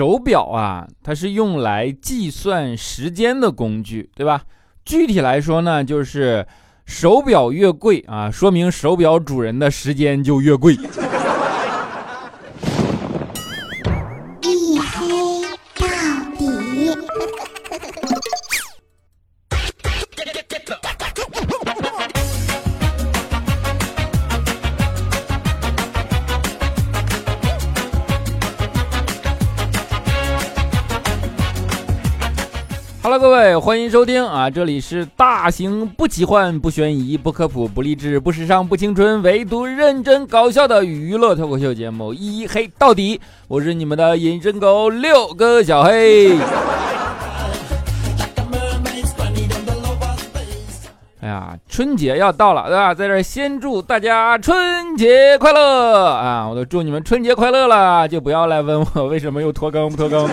手表啊，它是用来计算时间的工具，对吧？具体来说呢，就是手表越贵啊，说明手表主人的时间就越贵。位，欢迎收听啊！这里是大型不奇幻、不悬疑、不科普、不励志、不时尚、不青春，唯独认真搞笑的娱乐脱口秀节目《一黑到底》。我是你们的隐身狗六哥小黑。哎呀，春节要到了，对吧？在这先祝大家春节快乐啊！我都祝你们春节快乐了，就不要来问我为什么又拖更不拖更。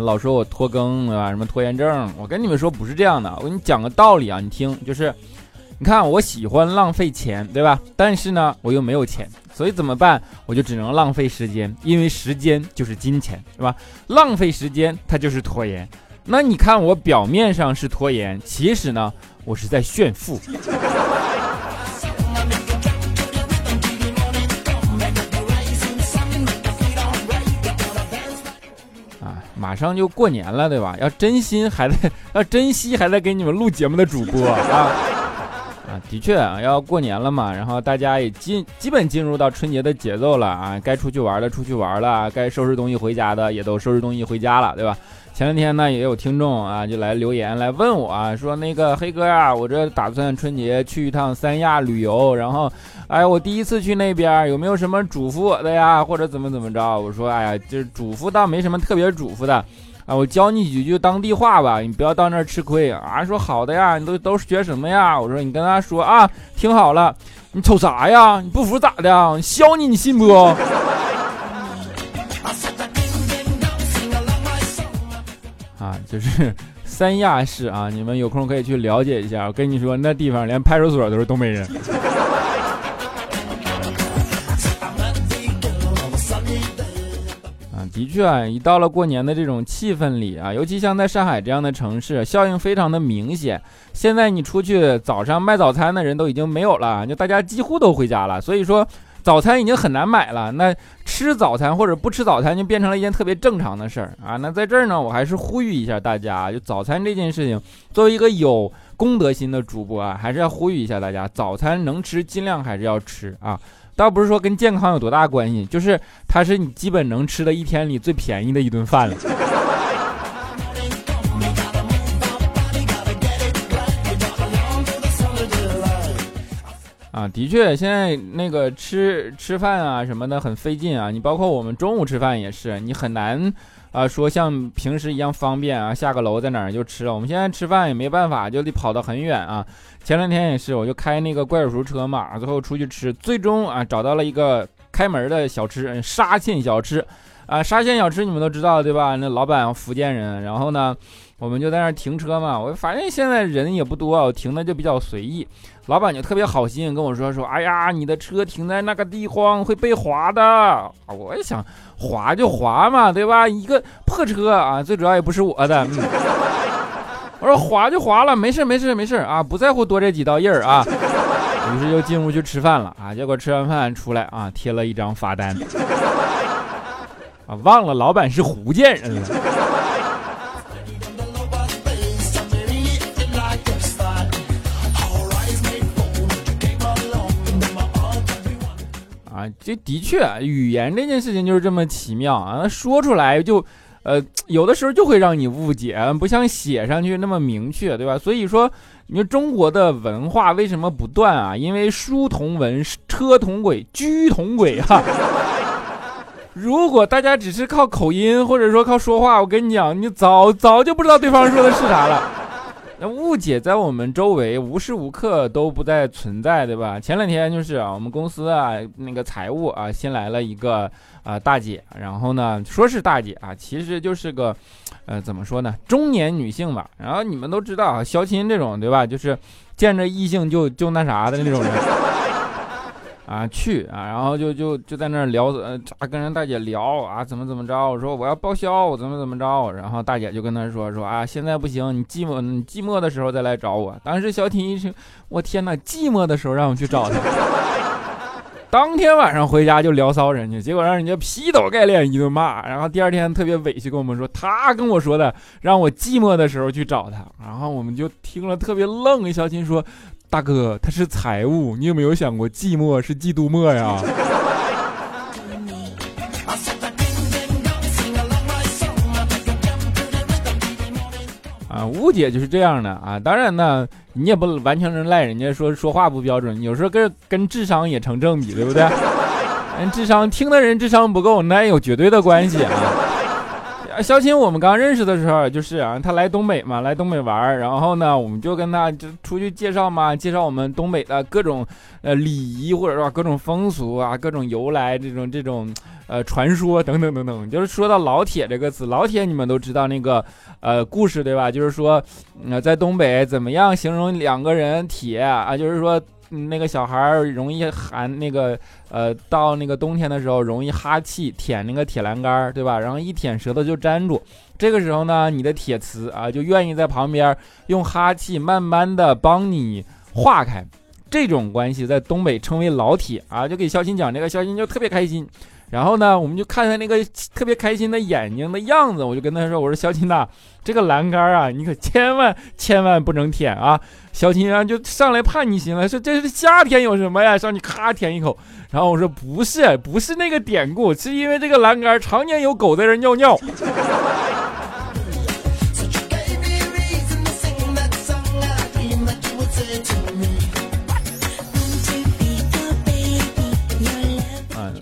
老说我拖更对吧？什么拖延症？我跟你们说不是这样的，我给你讲个道理啊，你听，就是你看我喜欢浪费钱，对吧？但是呢，我又没有钱，所以怎么办？我就只能浪费时间，因为时间就是金钱，是吧？浪费时间它就是拖延。那你看我表面上是拖延，其实呢，我是在炫富。马上就过年了，对吧？要真心还在，要珍惜还在给你们录节目的主播 啊啊！的确啊，要过年了嘛，然后大家也进基本进入到春节的节奏了啊，该出去玩的出去玩了，该收拾东西回家的也都收拾东西回家了，对吧？前两天呢，也有听众啊，就来留言来问我啊，说那个黑哥呀，我这打算春节去一趟三亚旅游，然后，哎，我第一次去那边，有没有什么嘱咐我的呀，或者怎么怎么着？我说，哎呀，就是嘱咐倒没什么特别嘱咐的，啊，我教你几句当地话吧，你不要到那儿吃亏啊。说好的呀，你都都学什么呀？我说你跟他说啊，听好了，你瞅啥呀？你不服咋的？削你，你信不？就是三亚市啊，你们有空可以去了解一下。我跟你说，那地方连派出所都是东北人。啊，的确啊，一到了过年的这种气氛里啊，尤其像在上海这样的城市，效应非常的明显。现在你出去，早上卖早餐的人都已经没有了，就大家几乎都回家了。所以说。早餐已经很难买了，那吃早餐或者不吃早餐就变成了一件特别正常的事儿啊。那在这儿呢，我还是呼吁一下大家，就早餐这件事情，作为一个有公德心的主播啊，还是要呼吁一下大家，早餐能吃尽量还是要吃啊。倒不是说跟健康有多大关系，就是它是你基本能吃的一天里最便宜的一顿饭了。啊，的确，现在那个吃吃饭啊什么的很费劲啊。你包括我们中午吃饭也是，你很难啊说像平时一样方便啊，下个楼在哪儿就吃了。我们现在吃饭也没办法，就得跑得很远啊。前两天也是，我就开那个怪手熟车嘛，最后出去吃，最终啊找到了一个开门的小吃，沙县小吃啊，沙县小吃你们都知道对吧？那老板福建人，然后呢。我们就在那儿停车嘛，我反正现在人也不多，我停的就比较随意。老板就特别好心跟我说说，哎呀，你的车停在那个地方会被划的。我也想划就划嘛，对吧？一个破车啊，最主要也不是我的。我说划就划了，没事没事没事啊，不在乎多这几道印儿啊。于是就进屋去吃饭了啊，结果吃完饭出来啊，贴了一张罚单。啊，忘了老板是福建人了。这的确，语言这件事情就是这么奇妙啊！说出来就，呃，有的时候就会让你误解，不像写上去那么明确，对吧？所以说，你说中国的文化为什么不断啊？因为书同文，车同轨，车同轨啊！如果大家只是靠口音或者说靠说话，我跟你讲，你早早就不知道对方说的是啥了。那误解在我们周围无时无刻都不在存在，对吧？前两天就是啊，我们公司啊那个财务啊新来了一个啊大姐，然后呢说是大姐啊，其实就是个，呃怎么说呢，中年女性吧。然后你们都知道啊，相亲这种对吧，就是见着异性就就那啥的那种人。啊去啊，然后就就就在那儿聊，呃，跟人大姐聊啊，怎么怎么着，我说我要报销，怎么怎么着，然后大姐就跟他说说啊，现在不行，你寂寞你寂寞的时候再来找我。当时小婷一听，我天哪，寂寞的时候让我去找他。当天晚上回家就聊骚人家，结果让人家劈头盖脸一顿骂，然后第二天特别委屈跟我们说，他跟我说的，让我寂寞的时候去找他，然后我们就听了特别愣。小琴说：“大哥，他是财务，你有没有想过寂寞是嫉妒寞呀？” 啊，误解就是这样的啊！当然呢，你也不完全能赖人家说说话不标准，有时候跟跟智商也成正比，对不对？人 智商听的人智商不够，那也有绝对的关系啊。肖青，我们刚认识的时候，就是啊，他来东北嘛，来东北玩儿然后呢，我们就跟他就出去介绍嘛，介绍我们东北的各种呃礼仪，或者说各种风俗啊，各种由来，这种这种呃传说等等等等。就是说到老铁这个词，老铁你们都知道那个呃故事对吧？就是说，呃，在东北怎么样形容两个人铁啊？就是说。那个小孩容易寒，那个呃，到那个冬天的时候容易哈气，舔那个铁栏杆对吧？然后一舔舌头就粘住。这个时候呢，你的铁磁啊，就愿意在旁边用哈气慢慢的帮你化开。这种关系在东北称为老铁啊，就给肖鑫讲这个，肖鑫就特别开心。然后呢，我们就看他那个特别开心的眼睛的样子，我就跟他说：“我说小琴呐，这个栏杆啊，你可千万千万不能舔啊！”小琴啊就上来叛逆型了，说：“这是夏天有什么呀？上去咔舔一口。”然后我说：“不是，不是那个典故，是因为这个栏杆常年有狗在这尿尿。”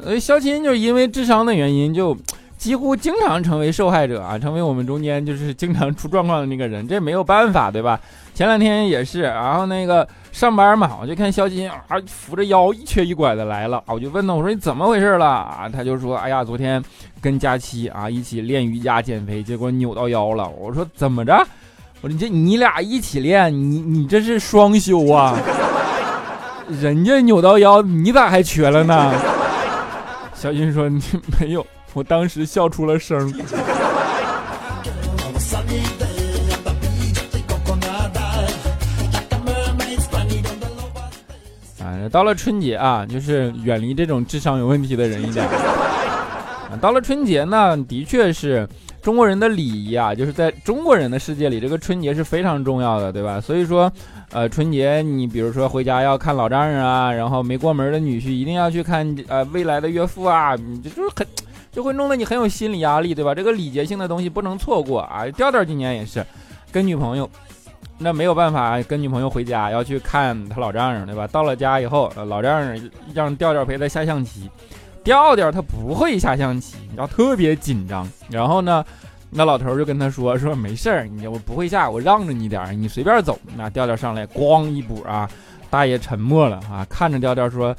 所以肖琴就是因为智商的原因，就几乎经常成为受害者啊，成为我们中间就是经常出状况的那个人，这没有办法，对吧？前两天也是，然后那个上班嘛，我就看肖琴啊扶着腰一瘸一拐的来了，我就问他，我说你怎么回事了啊？他就说，哎呀，昨天跟佳期啊一起练瑜伽减肥，结果扭到腰了。我说怎么着？我说你这你俩一起练，你你这是双休啊？人家扭到腰，你咋还瘸了呢？小新说：“你没有，我当时笑出了声。”啊，到了春节啊，就是远离这种智商有问题的人一点。啊 到了春节呢，的确是中国人的礼仪啊，就是在中国人的世界里，这个春节是非常重要的，对吧？所以说。呃，春节你比如说回家要看老丈人啊，然后没过门的女婿一定要去看呃未来的岳父啊，你就就是很就会弄得你很有心理压力，对吧？这个礼节性的东西不能错过啊。调调今年也是跟女朋友，那没有办法跟女朋友回家要去看他老丈人，对吧？到了家以后，老丈人让调调陪他下象棋，调调他不会下象棋，然后特别紧张，然后呢。那老头就跟他说：“说没事儿，你我不会下，我让着你点，你随便走。”那调调上来，咣一补啊！大爷沉默了啊，看着调调说：“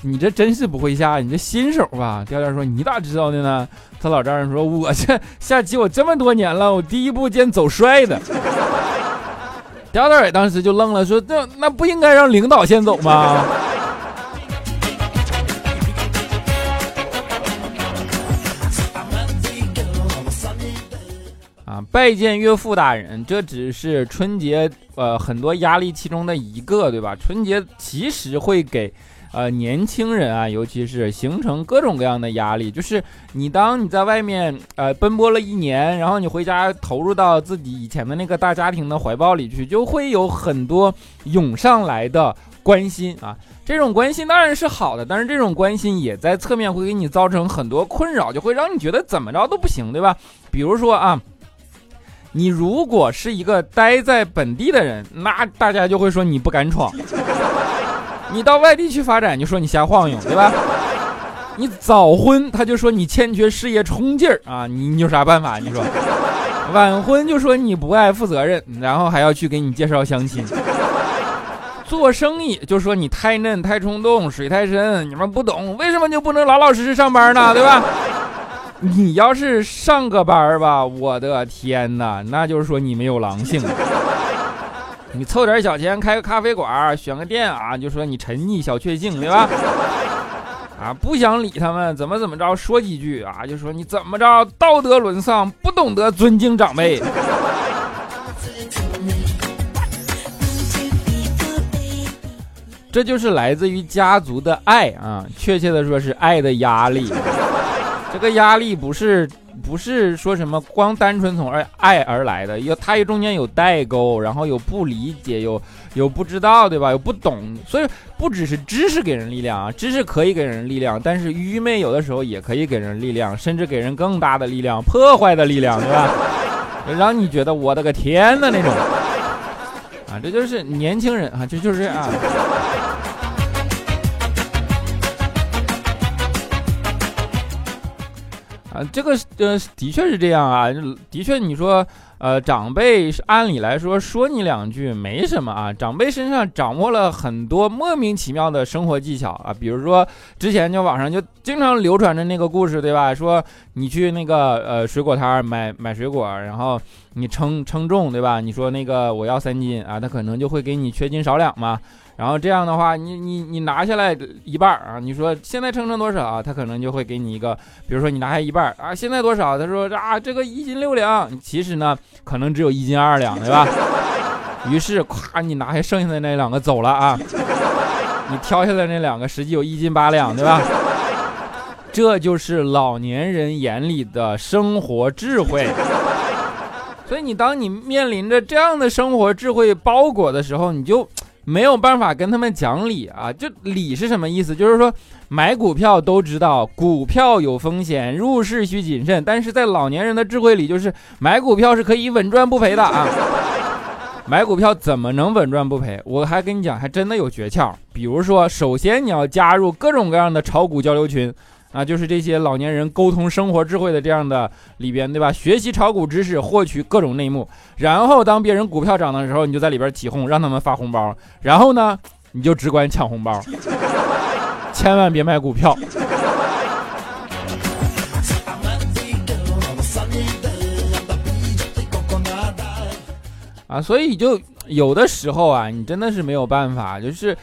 你这真是不会下，你这新手吧？”调调说：“你咋知道的呢？”他老丈人说：“我这下棋我这么多年了，我第一步见走帅的。”调调也当时就愣了，说：“这那不应该让领导先走吗？”拜见岳父大人，这只是春节呃很多压力其中的一个，对吧？春节其实会给呃年轻人啊，尤其是形成各种各样的压力。就是你当你在外面呃奔波了一年，然后你回家投入到自己以前的那个大家庭的怀抱里去，就会有很多涌上来的关心啊。这种关心当然是好的，但是这种关心也在侧面会给你造成很多困扰，就会让你觉得怎么着都不行，对吧？比如说啊。你如果是一个待在本地的人，那大家就会说你不敢闯；你到外地去发展，就说你瞎晃悠，对吧？你早婚，他就说你欠缺事业冲劲儿啊！你你有啥办法？你说晚婚就说你不爱负责任，然后还要去给你介绍相亲；做生意就说你太嫩、太冲动、水太深，你们不懂，为什么就不能老老实实上班呢？对吧？你要是上个班吧，我的天哪，那就是说你没有狼性。你凑点小钱开个咖啡馆，选个店啊，就说你沉溺小确幸，对吧？啊，不想理他们，怎么怎么着，说几句啊，就说你怎么着，道德沦丧，不懂得尊敬长辈。这就是来自于家族的爱啊，确切的说是爱的压力。这个压力不是不是说什么光单纯从爱爱而来的，有它中间有代沟，然后有不理解，有有不知道，对吧？有不懂，所以不只是知识给人力量啊，知识可以给人力量，但是愚昧有的时候也可以给人力量，甚至给人更大的力量，破坏的力量，对吧？让你觉得我的个天呐那种啊，这就是年轻人啊，这就是啊。啊，这个呃，的确是这样啊，的确，你说，呃，长辈按理来说说你两句没什么啊，长辈身上掌握了很多莫名其妙的生活技巧啊，比如说之前就网上就经常流传着那个故事，对吧？说你去那个呃水果摊买买水果，然后你称称重，对吧？你说那个我要三斤啊，他可能就会给你缺斤少两嘛。然后这样的话，你你你拿下来一半啊，你说现在称称多少啊？他可能就会给你一个，比如说你拿下一半啊，现在多少？他说啊，这个一斤六两，其实呢可能只有一斤二两，对吧？于是咵，你拿下剩下的那两个走了啊，你挑下来那两个实际有一斤八两，对吧？这就是老年人眼里的生活智慧。所以你当你面临着这样的生活智慧包裹的时候，你就。没有办法跟他们讲理啊！就理是什么意思？就是说买股票都知道股票有风险，入市需谨慎。但是在老年人的智慧里，就是买股票是可以稳赚不赔的啊！买股票怎么能稳赚不赔？我还跟你讲，还真的有诀窍。比如说，首先你要加入各种各样的炒股交流群。啊，就是这些老年人沟通生活智慧的这样的里边，对吧？学习炒股知识，获取各种内幕，然后当别人股票涨的时候，你就在里边起哄，让他们发红包，然后呢，你就只管抢红包，千万别买股票。啊，所以就有的时候啊，你真的是没有办法，就是。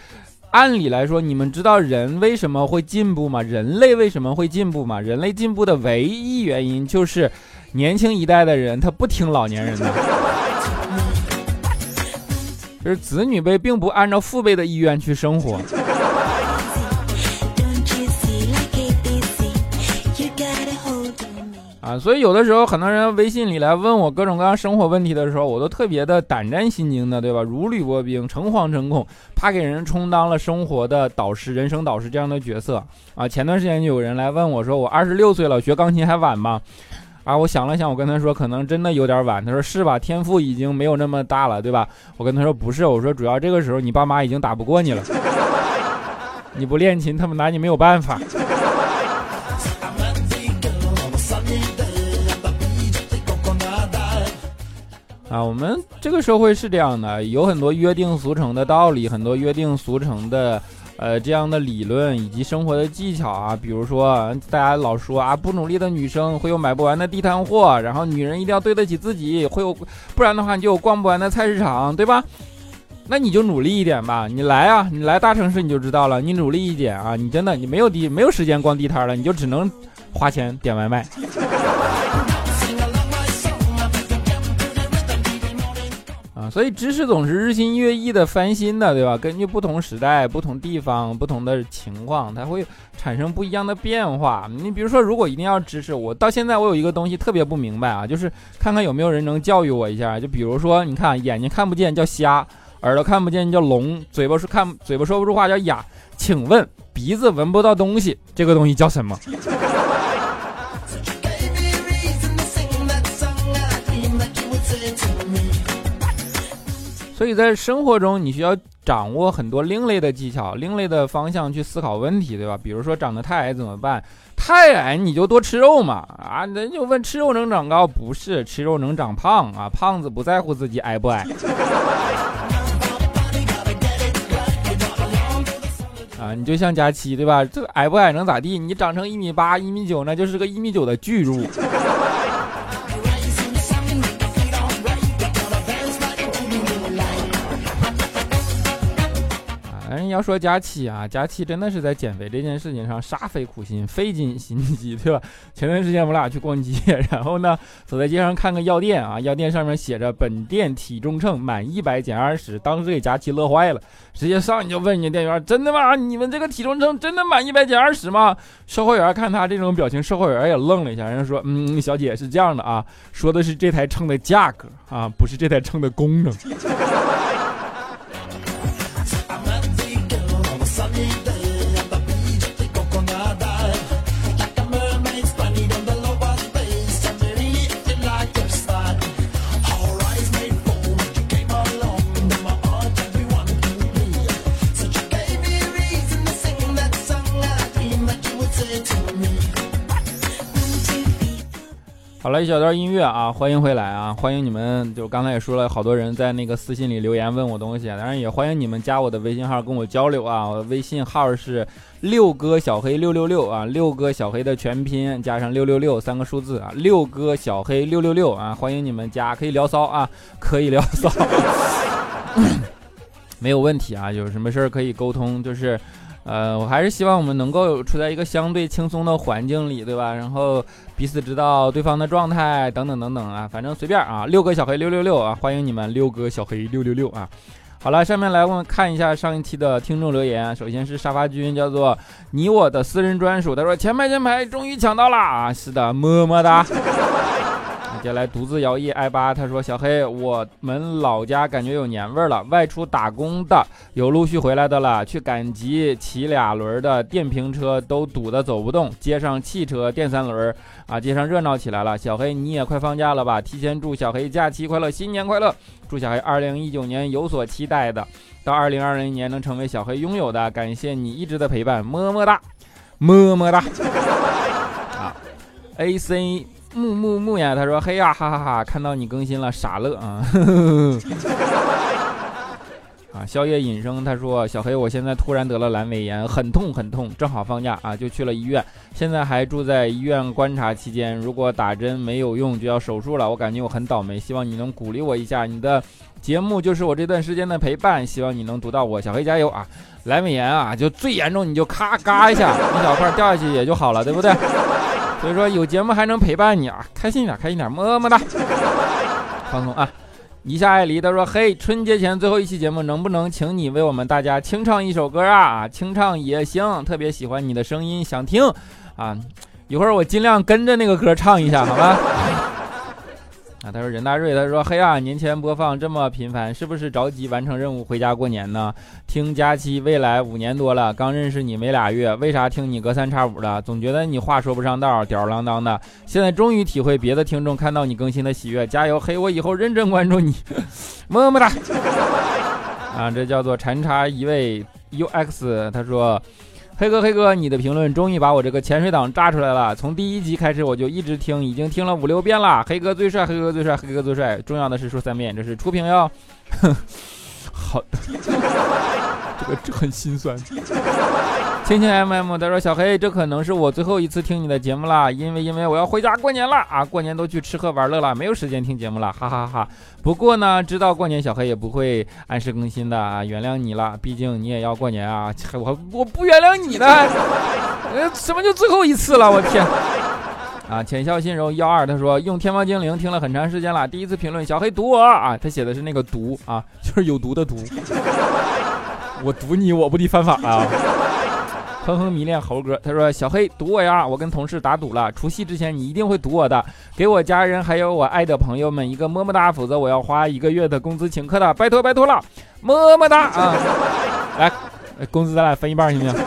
按理来说，你们知道人为什么会进步吗？人类为什么会进步吗？人类进步的唯一原因就是，年轻一代的人他不听老年人的，就是子女辈并不按照父辈的意愿去生活。所以有的时候很多人微信里来问我各种各样生活问题的时候，我都特别的胆战心惊的，对吧？如履薄冰，诚惶诚恐，怕给人充当了生活的导师、人生导师这样的角色啊。前段时间就有人来问我说：“我二十六岁了，学钢琴还晚吗？”啊，我想了想，我跟他说：“可能真的有点晚。”他说：“是吧？天赋已经没有那么大了，对吧？”我跟他说：“不是，我说主要这个时候你爸妈已经打不过你了，你不练琴，他们拿你没有办法。”啊，我们这个社会是这样的，有很多约定俗成的道理，很多约定俗成的，呃，这样的理论以及生活的技巧啊。比如说，大家老说啊，不努力的女生会有买不完的地摊货，然后女人一定要对得起自己，会有，不然的话你就有逛不完的菜市场，对吧？那你就努力一点吧，你来啊，你来大城市你就知道了，你努力一点啊，你真的你没有地没有时间逛地摊了，你就只能花钱点外卖。所以知识总是日新月异的翻新的，对吧？根据不同时代、不同地方、不同的情况，它会产生不一样的变化。你比如说，如果一定要知识，我到现在我有一个东西特别不明白啊，就是看看有没有人能教育我一下。就比如说，你看眼睛看不见叫瞎，耳朵看不见叫聋，嘴巴说看嘴巴说不出话叫哑。请问鼻子闻不到东西，这个东西叫什么？所以在生活中，你需要掌握很多另类的技巧、另类的方向去思考问题，对吧？比如说长得太矮怎么办？太矮你就多吃肉嘛！啊，人就问吃肉能长高？不是，吃肉能长胖啊！胖子不在乎自己矮不矮。啊，你就像佳期对吧？这矮不矮能咋地？你长成一米八、一米九，那就是个一米九的巨乳。要说佳期啊，佳期真的是在减肥这件事情上煞费苦心，费尽心机，对吧？前段时间我俩去逛街，然后呢，走在街上看个药店啊，药店上面写着本店体重秤满一百减二十，当时给佳期乐坏了，直接上去就问人家店员：“真的吗？你们这个体重秤真的满一百减二十吗？”售货员看他这种表情，售货员也愣了一下，人家说：“嗯，小姐是这样的啊，说的是这台秤的价格啊，不是这台秤的功能。”好了一小段音乐啊，欢迎回来啊，欢迎你们！就刚才也说了，好多人在那个私信里留言问我东西，当然也欢迎你们加我的微信号跟我交流啊。我的微信号是六哥小黑六六六啊，六哥小黑的全拼加上六六六三个数字啊，六哥小黑六六六啊，欢迎你们加，可以聊骚啊，可以聊骚，没有问题啊，有什么事儿可以沟通，就是。呃，我还是希望我们能够处在一个相对轻松的环境里，对吧？然后彼此知道对方的状态，等等等等啊，反正随便啊。六个小黑六六六啊，欢迎你们六个小黑六六六啊。好了，下面来我们看一下上一期的听众留言。首先是沙发君，叫做你我的私人专属，他说前排前排终于抢到了啊，是的，么么哒。接下来独自摇曳 i 八，他说：“小黑，我们老家感觉有年味儿了。外出打工的有陆续回来的了，去赶集骑俩轮的电瓶车都堵得走不动，街上汽车电三轮啊，街上热闹起来了。小黑，你也快放假了吧？提前祝小黑假期快乐，新年快乐！祝小黑二零一九年有所期待的，到二零二零年能成为小黑拥有的。感谢你一直的陪伴，么么哒，么么哒。啊，A C。”木木木呀，他说：“嘿呀，哈哈哈，看到你更新了，傻乐啊！” 啊，宵夜隐生，他说：“小黑，我现在突然得了阑尾炎，很痛很痛，正好放假啊，就去了医院，现在还住在医院观察期间。如果打针没有用，就要手术了。我感觉我很倒霉，希望你能鼓励我一下。你的节目就是我这段时间的陪伴，希望你能读到我。小黑加油啊！阑尾炎啊，就最严重你就咔嘎一下，一小块掉下去也就好了，对不对？”所以说有节目还能陪伴你啊，开心点，开心点，么么哒，放松啊！一下爱离他说：“嘿，春节前最后一期节目，能不能请你为我们大家清唱一首歌啊？清唱也行，特别喜欢你的声音，想听啊！一会儿我尽量跟着那个歌唱一下，好吧？”啊，他说任大瑞，他说嘿啊，年前播放这么频繁，是不是着急完成任务回家过年呢？听佳期未来五年多了，刚认识你没俩月，为啥听你隔三差五的？总觉得你话说不上道，吊儿郎当的。现在终于体会别的听众看到你更新的喜悦，加油嘿！我以后认真关注你，么么哒。啊，这叫做禅茶一位 UX，他说。黑哥，黑哥，你的评论终于把我这个潜水党炸出来了。从第一集开始我就一直听，已经听了五六遍了。黑哥最帅，黑哥最帅，黑哥最帅。重要的是说三遍，这是初评哟。好，这个这很心酸。亲亲 M M，他说小黑，这可能是我最后一次听你的节目了，因为因为我要回家过年了啊，过年都去吃喝玩乐了，没有时间听节目了，哈哈哈。不过呢，知道过年小黑也不会按时更新的啊，原谅你了，毕竟你也要过年啊。我我不原谅你的，呃，什么就最后一次了？我天！啊，浅笑心柔幺二，他说用天猫精灵听了很长时间了，第一次评论小黑毒我啊，他写的是那个毒啊，就是有毒的毒。我毒你，我不得犯法啊？哼哼迷恋猴哥，他说：“小黑赌我呀，我跟同事打赌了，除夕之前你一定会赌我的，给我家人还有我爱的朋友们一个么么哒，否则我要花一个月的工资请客的，拜托拜托了，么么哒啊！来，工资咱俩分一半行不行？”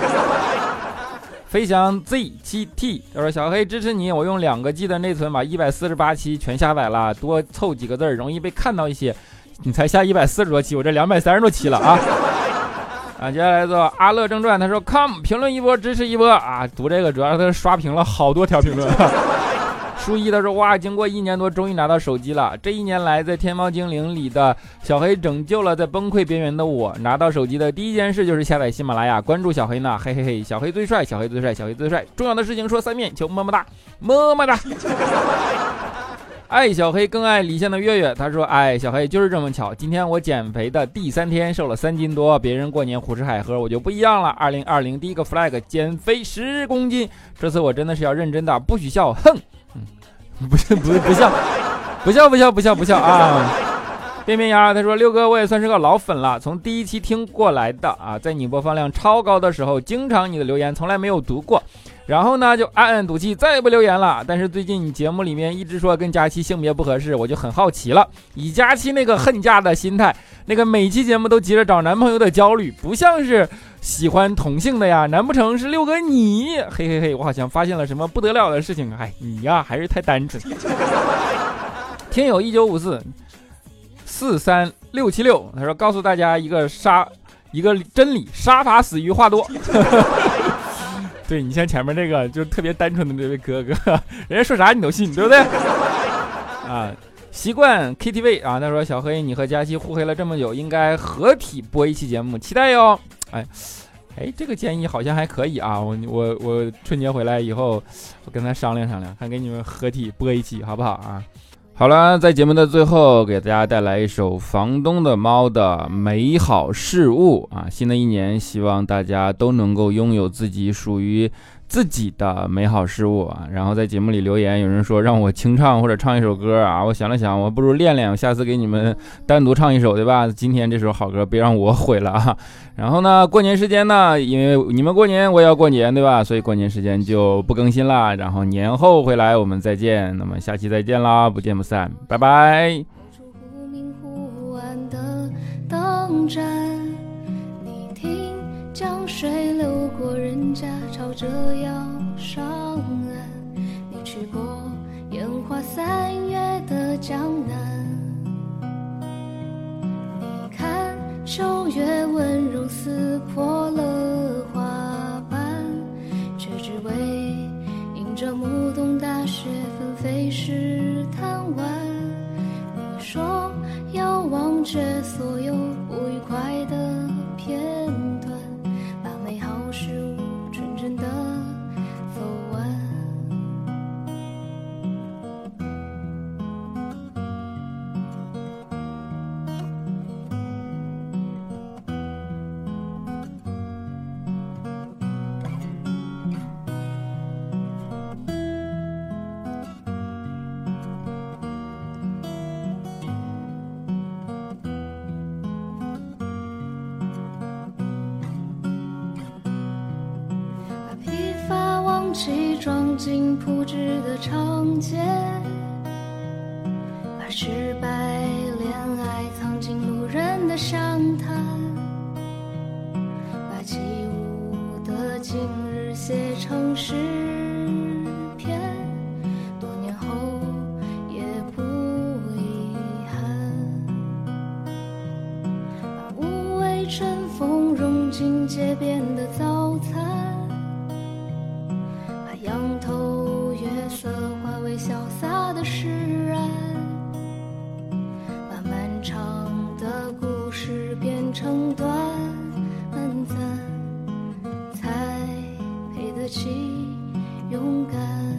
飞翔 Z 七 T，他说：“小黑支持你，我用两个 G 的内存把一百四十八期全下载了，多凑几个字容易被看到一些，你才下一百四十多期，我这两百三十多期了啊。”啊，接下来做阿乐正传，他说：“come 评论一波，支持一波啊！”读这个主要是他刷屏了好多条评论。书一他说：“哇，经过一年多，终于拿到手机了。这一年来，在天猫精灵里的小黑拯救了在崩溃边缘的我。拿到手机的第一件事就是下载喜马拉雅，关注小黑呢。嘿嘿嘿，小黑最帅，小黑最帅，小黑最帅。重要的事情说三遍，求么么哒，么么哒。”爱小黑更爱李现的月月，他说：“哎，小黑就是这么巧，今天我减肥的第三天，瘦了三斤多。别人过年胡吃海喝，我就不一样了。二零二零第一个 flag，减肥十公斤。这次我真的是要认真的，不许笑，哼，嗯，不是，不不笑，不笑，不笑，不笑，不笑啊！变变鸭，他说六哥，我也算是个老粉了，从第一期听过来的啊，在你播放量超高的时候，经常你的留言从来没有读过。”然后呢，就暗暗赌气，再也不留言了。但是最近你节目里面一直说跟佳期性别不合适，我就很好奇了。以佳期那个恨嫁的心态，那个每期节目都急着找男朋友的焦虑，不像是喜欢同性的呀？难不成是六哥你？嘿嘿嘿，我好像发现了什么不得了的事情。哎，你呀还是太单纯。听友一九五四四三六七六，他说告诉大家一个杀一个真理：杀伐死于话多。对你像前面这个就特别单纯的这位哥哥，人家说啥你都信，对不对？啊，习惯 KTV 啊，他说小黑你和佳期互黑了这么久，应该合体播一期节目，期待哟。哎，哎，这个建议好像还可以啊，我我我春节回来以后，我跟他商量商量，看给你们合体播一期好不好啊？好了，在节目的最后，给大家带来一首房东的猫的美好事物啊！新的一年，希望大家都能够拥有自己属于。自己的美好事物啊，然后在节目里留言，有人说让我清唱或者唱一首歌啊，我想了想，我不如练练，我下次给你们单独唱一首，对吧？今天这首好歌别让我毁了啊！然后呢，过年时间呢，因为你们过年，我也要过年，对吧？所以过年时间就不更新了，然后年后回来我们再见，那么下期再见啦，不见不散，拜拜。水流过人家，朝着要上岸。你去过烟花三月的江南，你看秋月温柔撕破了花瓣，却只为迎着暮冬大雪纷飞时贪玩。起装进铺纸的长街，把失败恋爱藏进路人的商谈，把起舞的今日写成诗。何其勇敢。